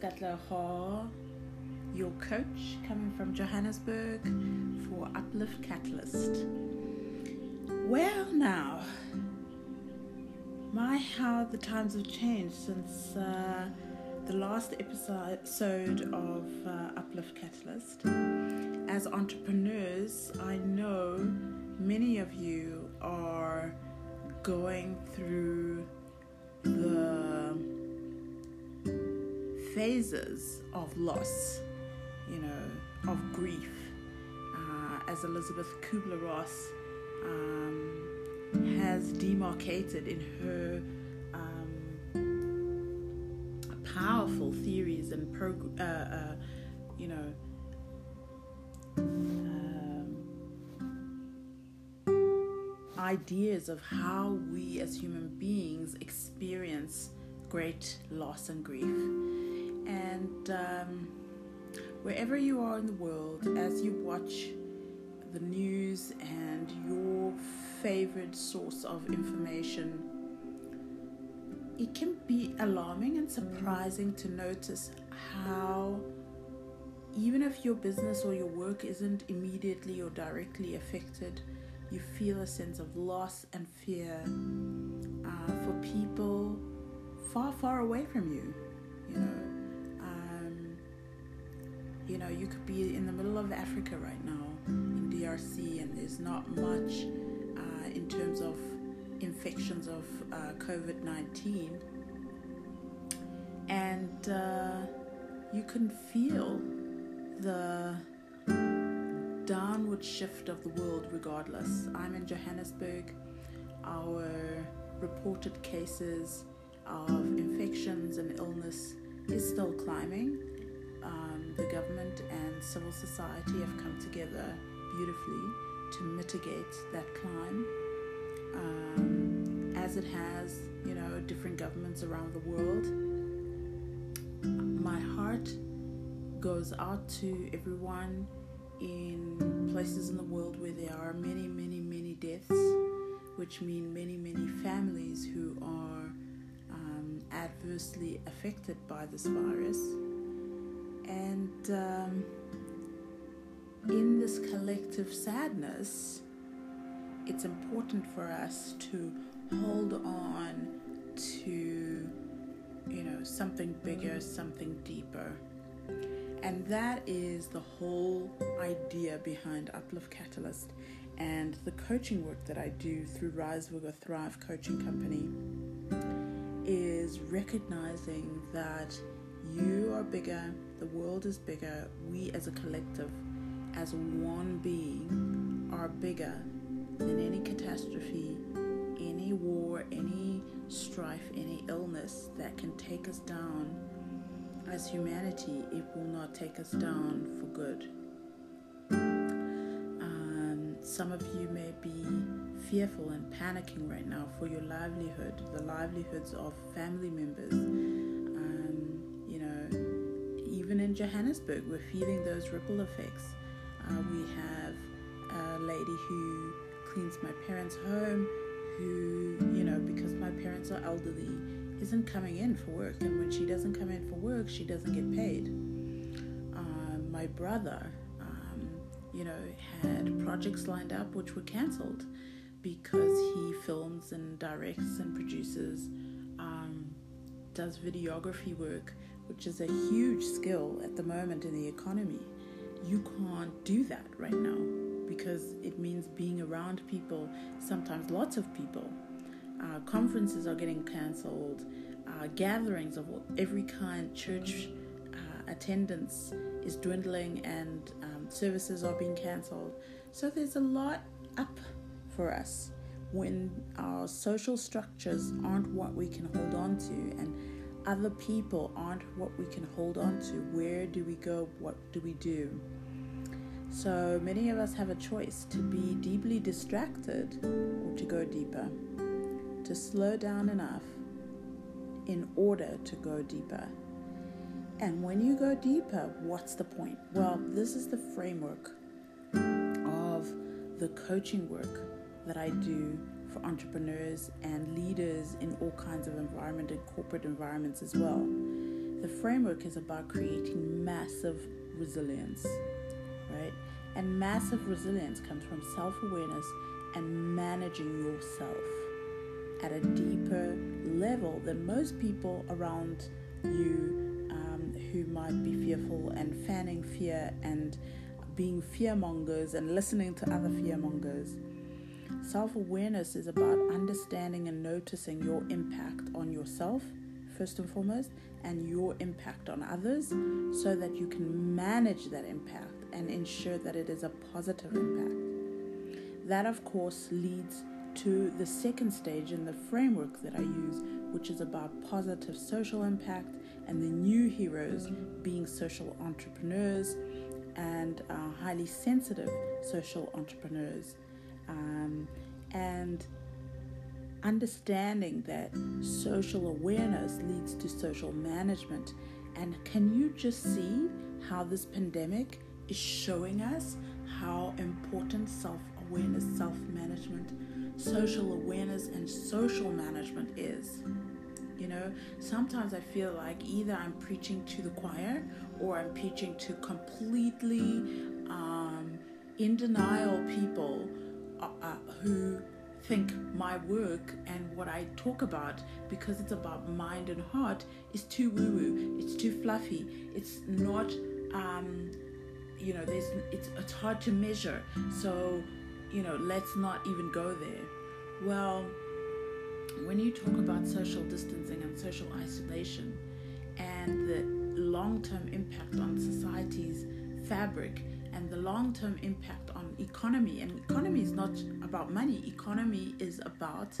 this Hall, your coach coming from Johannesburg for Uplift Katalyst. Well, now, my how the times have changed since uh, the last episode of uh, Uplift Katalyst. As entrepreneurs, I know many of you are going through phases of loss, you know, of grief. Uh, as Elizabeth Kubler Ross um, has demarcated in her um, powerful theories and prog- uh, uh, you know um, ideas of how we as human beings experience great loss and grief and um, wherever you are in the world as you watch the news and your favorite source of information, it can be alarming and surprising to notice how, even if your business or your work isn't immediately or directly affected, you feel a sense of loss and fear uh, for people far, far away from you. You you know, you could be in the middle of Africa right now in DRC, and there's not much in terms of infections of uh, COVID 19. And uh, you can feel the downward shift of the world regardless. I'm in Johannesburg. Our reported cases of infections and illness is still climbing. Um, the government and civil society have come together beautifully to mitigate that climb um, as it has, you know, different governments around the world. My heart goes out to everyone in places in the world where there are many, many, many deaths, which mean many, many families who are um, adversely affected by this virus. And um, in this collective sadness, it's important for us to hold on to you know something bigger something deeper. And that is the whole idea behind uplift katalyst and the coaching work that i do through rise Vigor thrive coaching company is recognizing that you are bigger the world is bigger we as a collective as one being are bigger than any catastrophe, any war, any strife, any illness that can take us down as humanity, it will not take us down for good. Um, some of you may be fearful and panicking right now for your livelihood, the livelihoods of family members. Johannesburg, we're feeling those ripple effects. Uh, we have a lady who cleans my parents' home, who, you know, because my parents are elderly, isn't coming in for work. And when she doesn't come in for work, she doesn't get paid. Um, my brother, um, you know, had projects lined up which were cancelled because he films and directs and produces, um, does videography work, which is a huge skill at the moment in the economy. You can't do that right now because it means being around people, sometimes lots of people. Uh, conferences are getting cancelled, uh, gatherings of every kind, church uh, attendance is dwindling, and um, services are being cancelled. So there's a lot up for us when our social structures aren't what we can hold on to and other people aren't what we can hold on to. Where do we go? What do we do? So many of us have a choice to be deeply distracted or to go deeper, to slow down enough in order to go deeper. And when you go deeper, what's the point? Well, this is the framework of the coaching work that I do for entrepreneurs and leaders in all kinds of environment and corporate environments as well. the framework is about creating massive resilience, right? And massive resilience comes from self awareness and managing yourself at a deeper level than most people around you um, who might be fearful and fanning fear and being fearmongers and listening to other fearmongers. Self awareness is about understanding and noticing your impact on yourself, first and foremost, and your impact on others so that you can manage that impact and ensure that it is a positive impact. That, of course, leads to the second stage in the framework that I use, which is about positive social impact and the new heroes being social entrepreneurs and uh, highly sensitive social entrepreneurs. Um, and understanding that social awareness leads to social management. And can you just see how this pandemic is showing us how important self awareness, self management, social awareness, and social management is? You know, sometimes I feel like either I'm preaching to the choir or I'm preaching to completely um, in denial people uh, who think my work and what I talk about, because it's about mind and heart, is too woo woo. It's too fluffy. It's not, um, you know, there's it's it's hard to measure. So, you know, let's not even go there. Well, when you talk about social distancing and social isolation and the long term impact on society's fabric and the long term impact economy, and economy is not about money, economy is about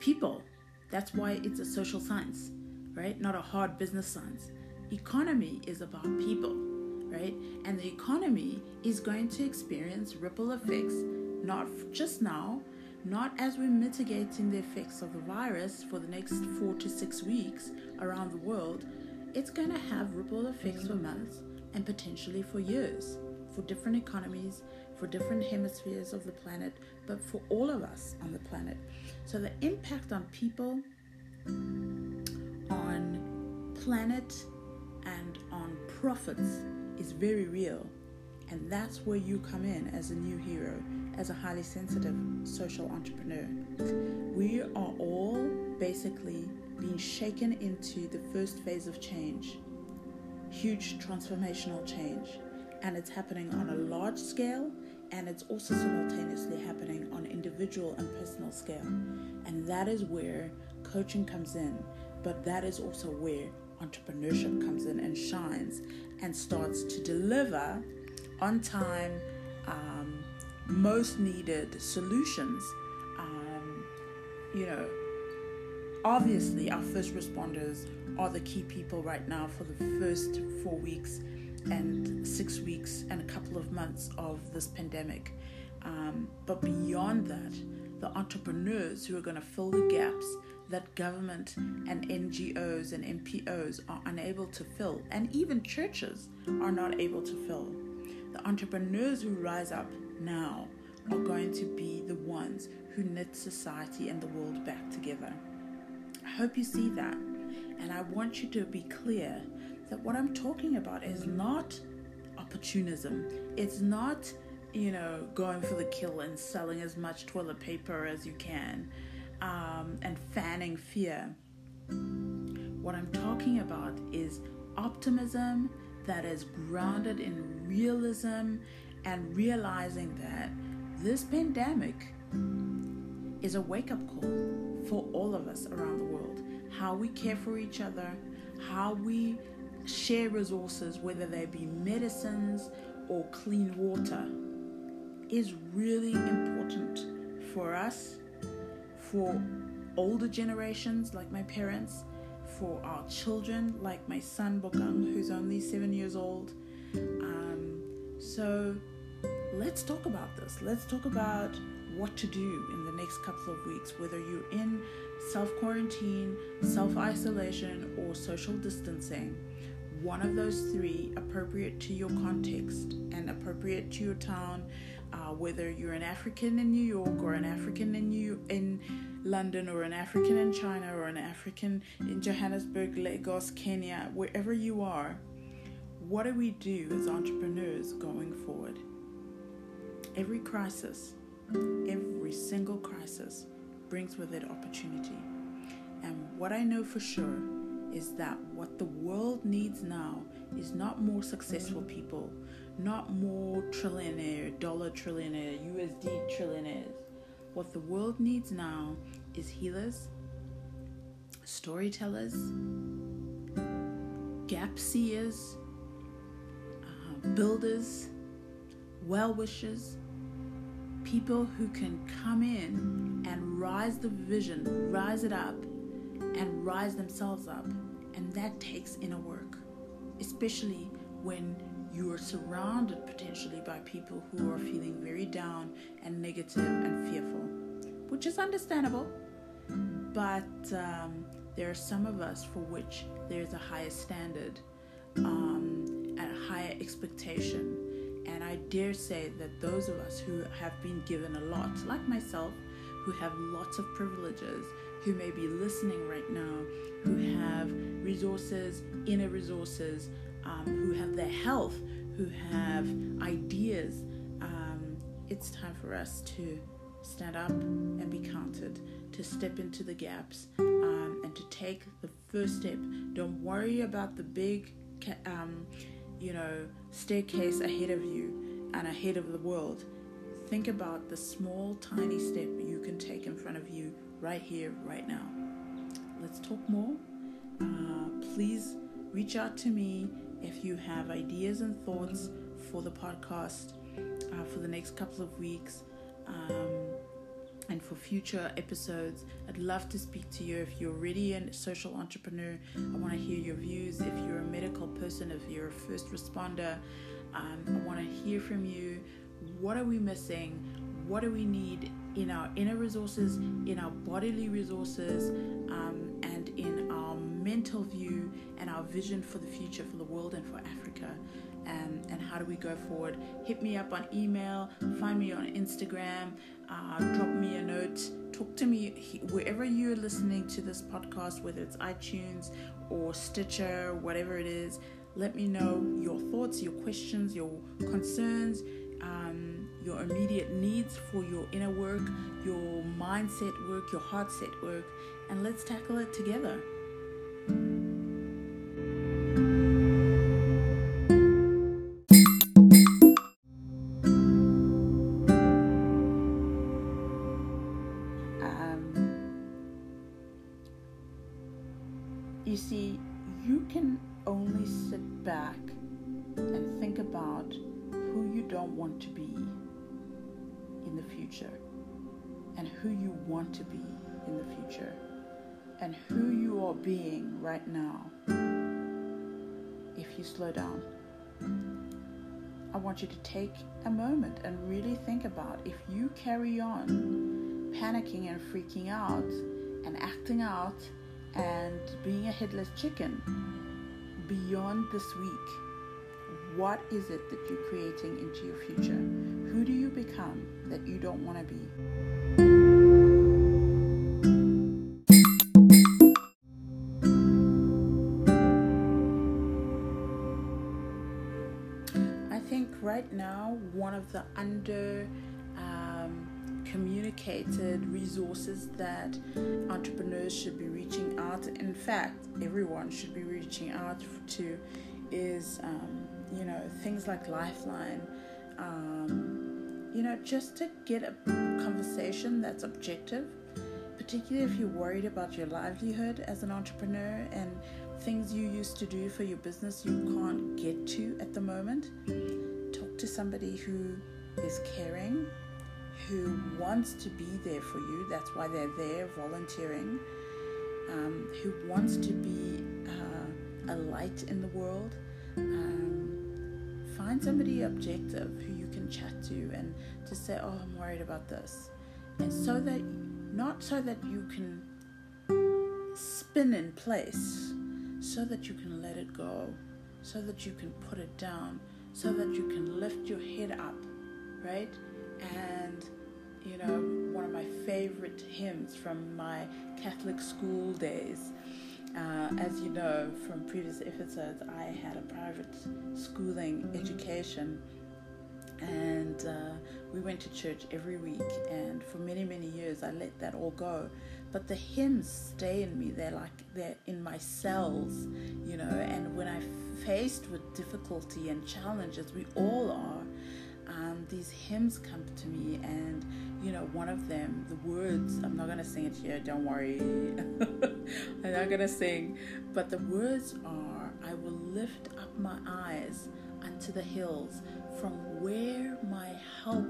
people. That's why it's a social science, right? Not a hard business science. Economy is about people, right? And the economy is going to experience ripple effects, not just now, not as we're mitigating the effects of the virus for the next four to six weeks around the world, it's going to have ripple effects for months and potentially for years, for different economies, for different hemispheres of the planet, but for all of us on the planet. So the impact on people, on planet, and on profits is very real. And that's where you come in as a new hero as a highly sensitive social entrepreneur. We are all basically being shaken into the first phase of change, huge transformational change. And it's happening on a large scale and it's also simultaneously happening on individual and personal scale. And that is where coaching comes in, but that is also where entrepreneurship comes in and shines and starts to deliver on time. Um, most needed solutions. Um, you know, obviously, our first responders are the key people right now for the first four weeks and six weeks and a couple of months of this pandemic. Um, but beyond that, the entrepreneurs who are going to fill the gaps that government and NGOs and NPOs are unable to fill, and even churches are not able to fill. The entrepreneurs who rise up now are going to be the ones who knit society and the world back together. I hope you see that. And I want you to be clear that what I'm talking about is not opportunism. It's not, you know, going for the kill and selling as much toilet paper as you can um, and fanning fear. What I'm talking about is optimism that is grounded in realism and realizing that this pandemic is a wake up call for all of us around the world. How we care for each other, how we share resources, whether they be medicines or clean water, is really important for us, for older generations like my parents, for our children like my son Bokang, who's only seven years old. Um, so let's talk about this. Let's talk about what to do in the next couple of weeks, whether you're in self quarantine, self isolation, or social distancing. One of those three, appropriate to your context and appropriate to your town, uh, whether you're an African in New York or an African in New in London or an African in China or an African in Johannesburg, Lagos, Kenya, wherever you are, what do we do as entrepreneurs going forward? Every crisis, every single crisis brings with it opportunity. And what I know for sure is that what the world needs now is not more successful people, not more trillionaire, dollar trillionaire, USD trillionaires. What the world needs now is healers, storytellers, gap seers, uh, builders, well wishers, people who can come in and rise the vision, rise it up, and rise themselves up. And that takes inner work, especially when you are surrounded potentially by people who are feeling very down and negative and fearful, which is understandable. But um, there are some of us for which there's a higher standard um, and a higher expectation. And I dare say that those of us who have been given a lot, like myself, who have lots of privileges, who may be listening right now, who have resources, inner resources, um, who have their health, who have ideas, um, it's time for us to stand up and be counted, to step into the gaps, um, and to take the first step. Don't worry about the big, um, you know, staircase ahead of you and ahead of the world. Think about the small, tiny step you can take in front of you right here, right now. Let's talk more. Uh, please reach out to me if you have ideas and thoughts for the podcast uh, for the next couple of weeks um, and for future episodes. I'd love to speak to you. If you're already a social entrepreneur, I want to hear your views. If you're a medical person, if you're a first responder, um, I want to hear from you. What are we missing? What do we need in our inner resources, in our bodily resources, um, and in our mental view and our vision for the future for the world and for Africa. Um, and how do we go forward? Hit me up on email, find me on Instagram, uh, drop me a note, talk to me wherever you're listening to this podcast, whether it's iTunes or Stitcher, whatever it is. Let me know your thoughts, your questions, your concerns, your immediate needs for your inner work, your mindset work, your heart set work, and let's tackle it together. Future and who you want to be in the future and who you are being right now if you slow down. I want you to take a moment and really think about if you carry on panicking and freaking out and acting out and being a headless chicken beyond this week, what is it that you're creating into your future? Who do you become that you don't want to be? I think right now, one of the under communicated resources that entrepreneurs should be reaching out in fact everyone should be reaching out to is um, you know things like lifeline um, you know just to get a conversation that's objective particularly if you're worried about your livelihood as an entrepreneur and things you used to do for your business you can't get to at the moment talk to somebody who is caring who wants to be there for you. That's why they're there volunteering. Um, who wants to be uh, a light in the world. Um, find somebody objective who you can chat to and to say, "Oh, I'm worried about this," and so that not so that you can spin in place, so that you can let it go, so that you can put it down, so that you can lift your head up, right? And, you know, one of my favorite hymns from my Catholic school days. Uh, as you know from previous episodes, I had a private schooling education and uh, we went to church every week and for many many years i let that all go. But the hymns stay in me they're like they're in my cells you know and when i faced with difficulty and challenges we all are um, these hymns come to me and you know one of them the words i'm not going to sing it here don't worry i'm not going to sing but the words are i will lift up my eyes unto the hills from where my help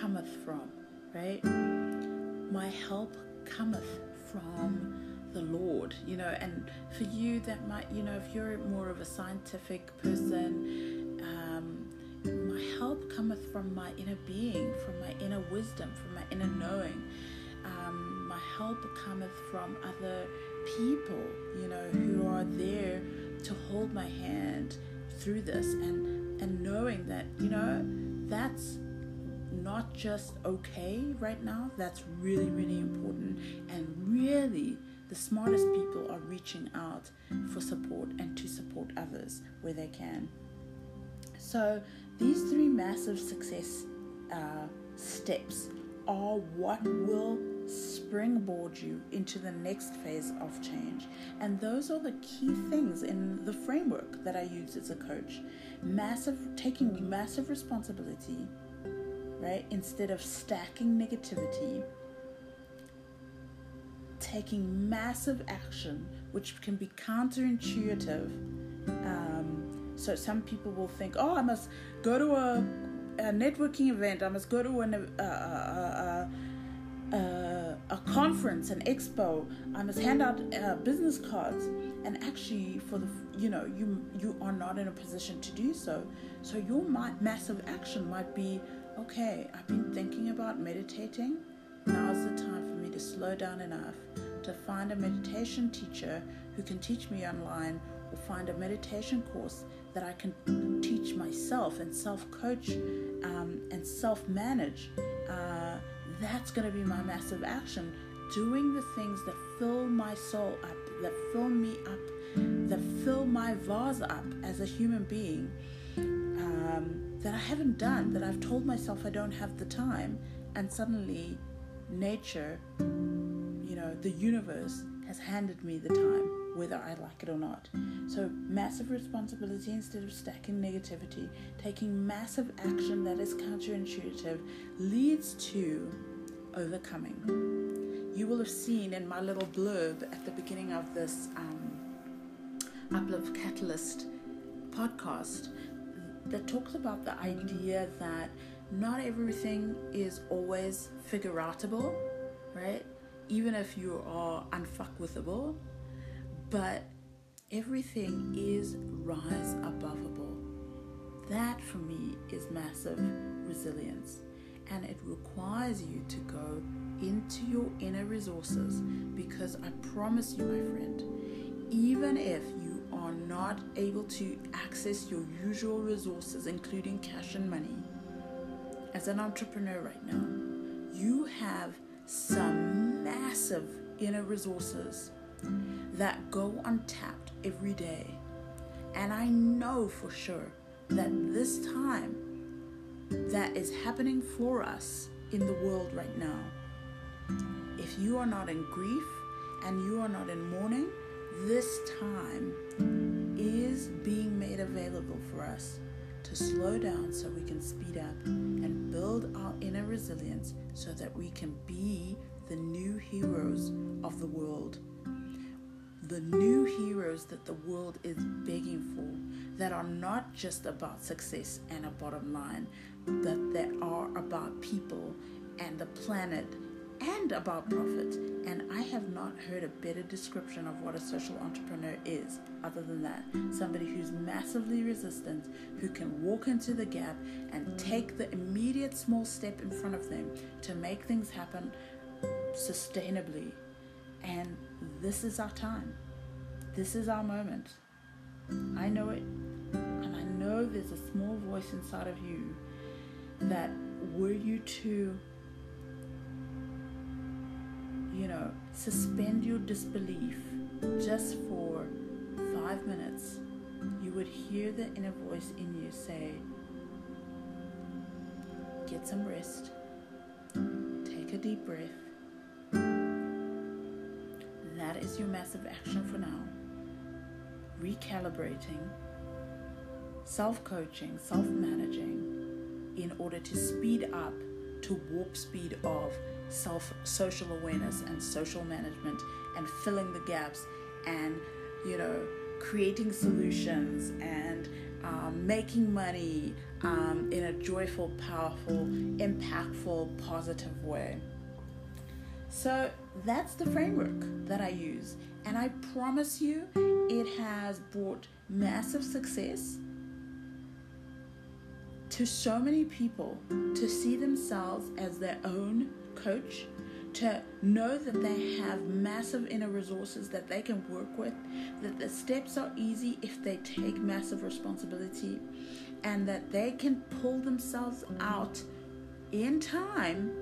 cometh from, right? My help cometh from the Lord, you know, and for you that might, you know, if you're more of a scientific person, cometh from my inner being, from my inner wisdom, from my inner knowing. Um, my help cometh from other people, you know, who are there to hold my hand through this and and knowing that, you know, that's not just okay right now, that's really, really important. And really, the smartest people are reaching out for support and to support others where they can. So, these three massive success uh, steps are what will springboard you into the next phase of change. And those are the key things in the framework that I use as a coach. Massive taking massive responsibility, right? Instead of stacking negativity, taking massive action, which can be counterintuitive. So some people will think, "Oh, I must go to a, a networking event. I must go to an, uh, uh, uh, uh, a conference, an expo. I must hand out uh, business cards, and actually, for the you know you you are not in a position to do so. So your massive action might be, okay, I've been thinking about meditating. Now's the time for me to slow down enough to find a meditation teacher who can teach me online, find a meditation course that I can teach myself and self coach um, and self manage. Uh, that's going to be my massive action. Doing the things that fill my soul up, that fill me up, that fill my vase up as a human being, um, that I haven't done, that I've told myself I don't have the time, and suddenly nature, you know, the universe has handed me the time, whether I like it or not. So, massive responsibility instead of stacking negativity, taking massive action that is counterintuitive leads to overcoming. You will have seen in my little blurb at the beginning of this um, Uplift Katalyst podcast that talks about the idea that not everything is always figure outable, right? Even if you are unfuckwithable, but everything is rise aboveable. That for me is massive resilience and it requires you to go into your inner resources because I promise you, my friend, even if you are not able to access your usual resources, including cash and money, as an entrepreneur right now, you have some massive inner resources that go untapped every day. And I know for sure that this time that is happening for us in the world right now. If you are not in grief and you are not in mourning, this time is being made available for us to slow down so we can speed up and build our inner resilience so that we can be the new heroes of the world. The new heroes that the world is begging for, that are not just about success and a bottom line, but that are about people and the planet and about profit. And I have not heard a better description of what a social entrepreneur is, other than that. Somebody who's massively resistant, who can walk into the gap and take the immediate small step in front of them to make things happen sustainably. And this is our time. This is our moment. I know it, and I know there's a small voice inside of you that were you to, you know, suspend your disbelief just for five minutes, you would hear the inner voice in you say, Get some rest, take a deep breath. That is your massive action for now. Recalibrating, self coaching, self managing in order to speed up to warp speed of self social awareness and social management and filling the gaps and you know creating solutions and um, making money um, in a joyful powerful impactful positive way so that's the framework that i use. And i promise you it has brought massive success to so many people to see themselves as their own coach, to know that they have massive inner resources that they can work with, that the steps are easy if they take massive responsibility, and that they can pull themselves out in time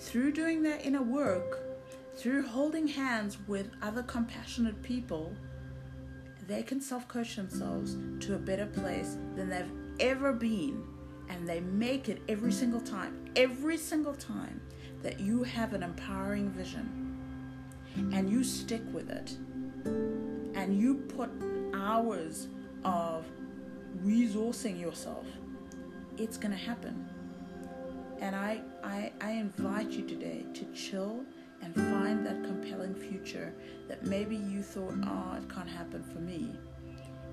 through doing their inner work, through holding hands with other compassionate people. They can self coach themselves to a better place than they've ever been and they make it every single time, every single time that you have an empowering vision and you stick with it and you put hours of resourcing yourself, it's going to happen. And I, I, I invite you today to chill and find that compelling future that maybe you thought, oh, it can't happen for me.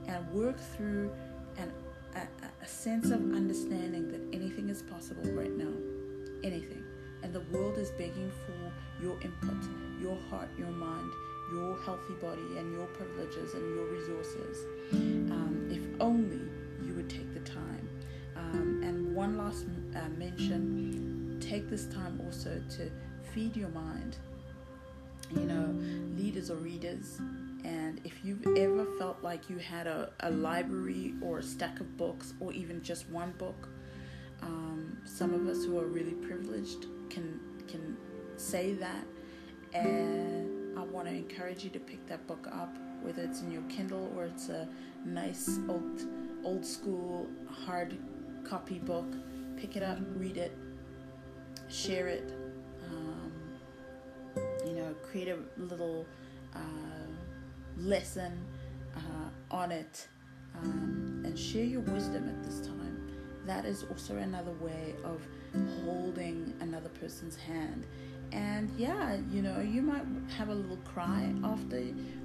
And work through an a, a sense of understanding that anything is possible right now. Anything. And the world is begging for your input, your heart, your mind, your healthy body, and your privileges and your resources. Um, if only you would take the time. Um, and one last uh, mention take this time also to feed your mind. You know, leaders or readers, and if you've ever felt like you had a, a library or a stack of books or even just one book, um, some of us who are really privileged can can say that. And I want to encourage you to pick that book up, whether it's in your Kindle or it's a nice old old school hard copy book. Pick it up, read it, share it. Um, you know, create a little. Uh, lesson uh, on it um, and share your wisdom at this time. That is also another way of holding another person's hand. And yeah, you know, you might have a little cry after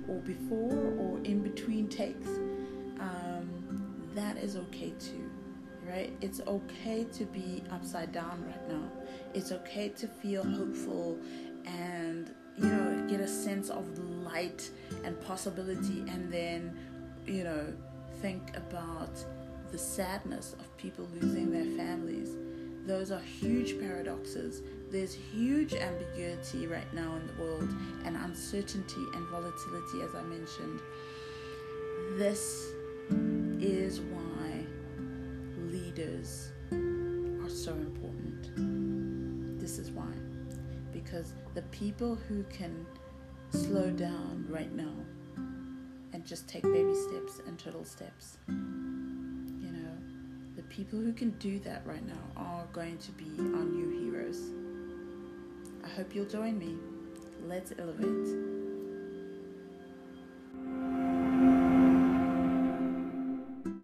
or before or in between takes. Um, that is okay too, right? It's okay to be upside down right now. It's okay to feel hopeful and you know, get a sense of light and possibility, and then, you know, think about the sadness of people losing their families. Those are huge paradoxes. There's huge ambiguity right now in the world, and uncertainty and volatility, as I mentioned. This is why leaders are so important. This is why because the people who can slow down right now and just take baby steps and turtle steps, you know, the people who can do that right now are going to be our new heroes. I hope you'll join me. Let's elevate.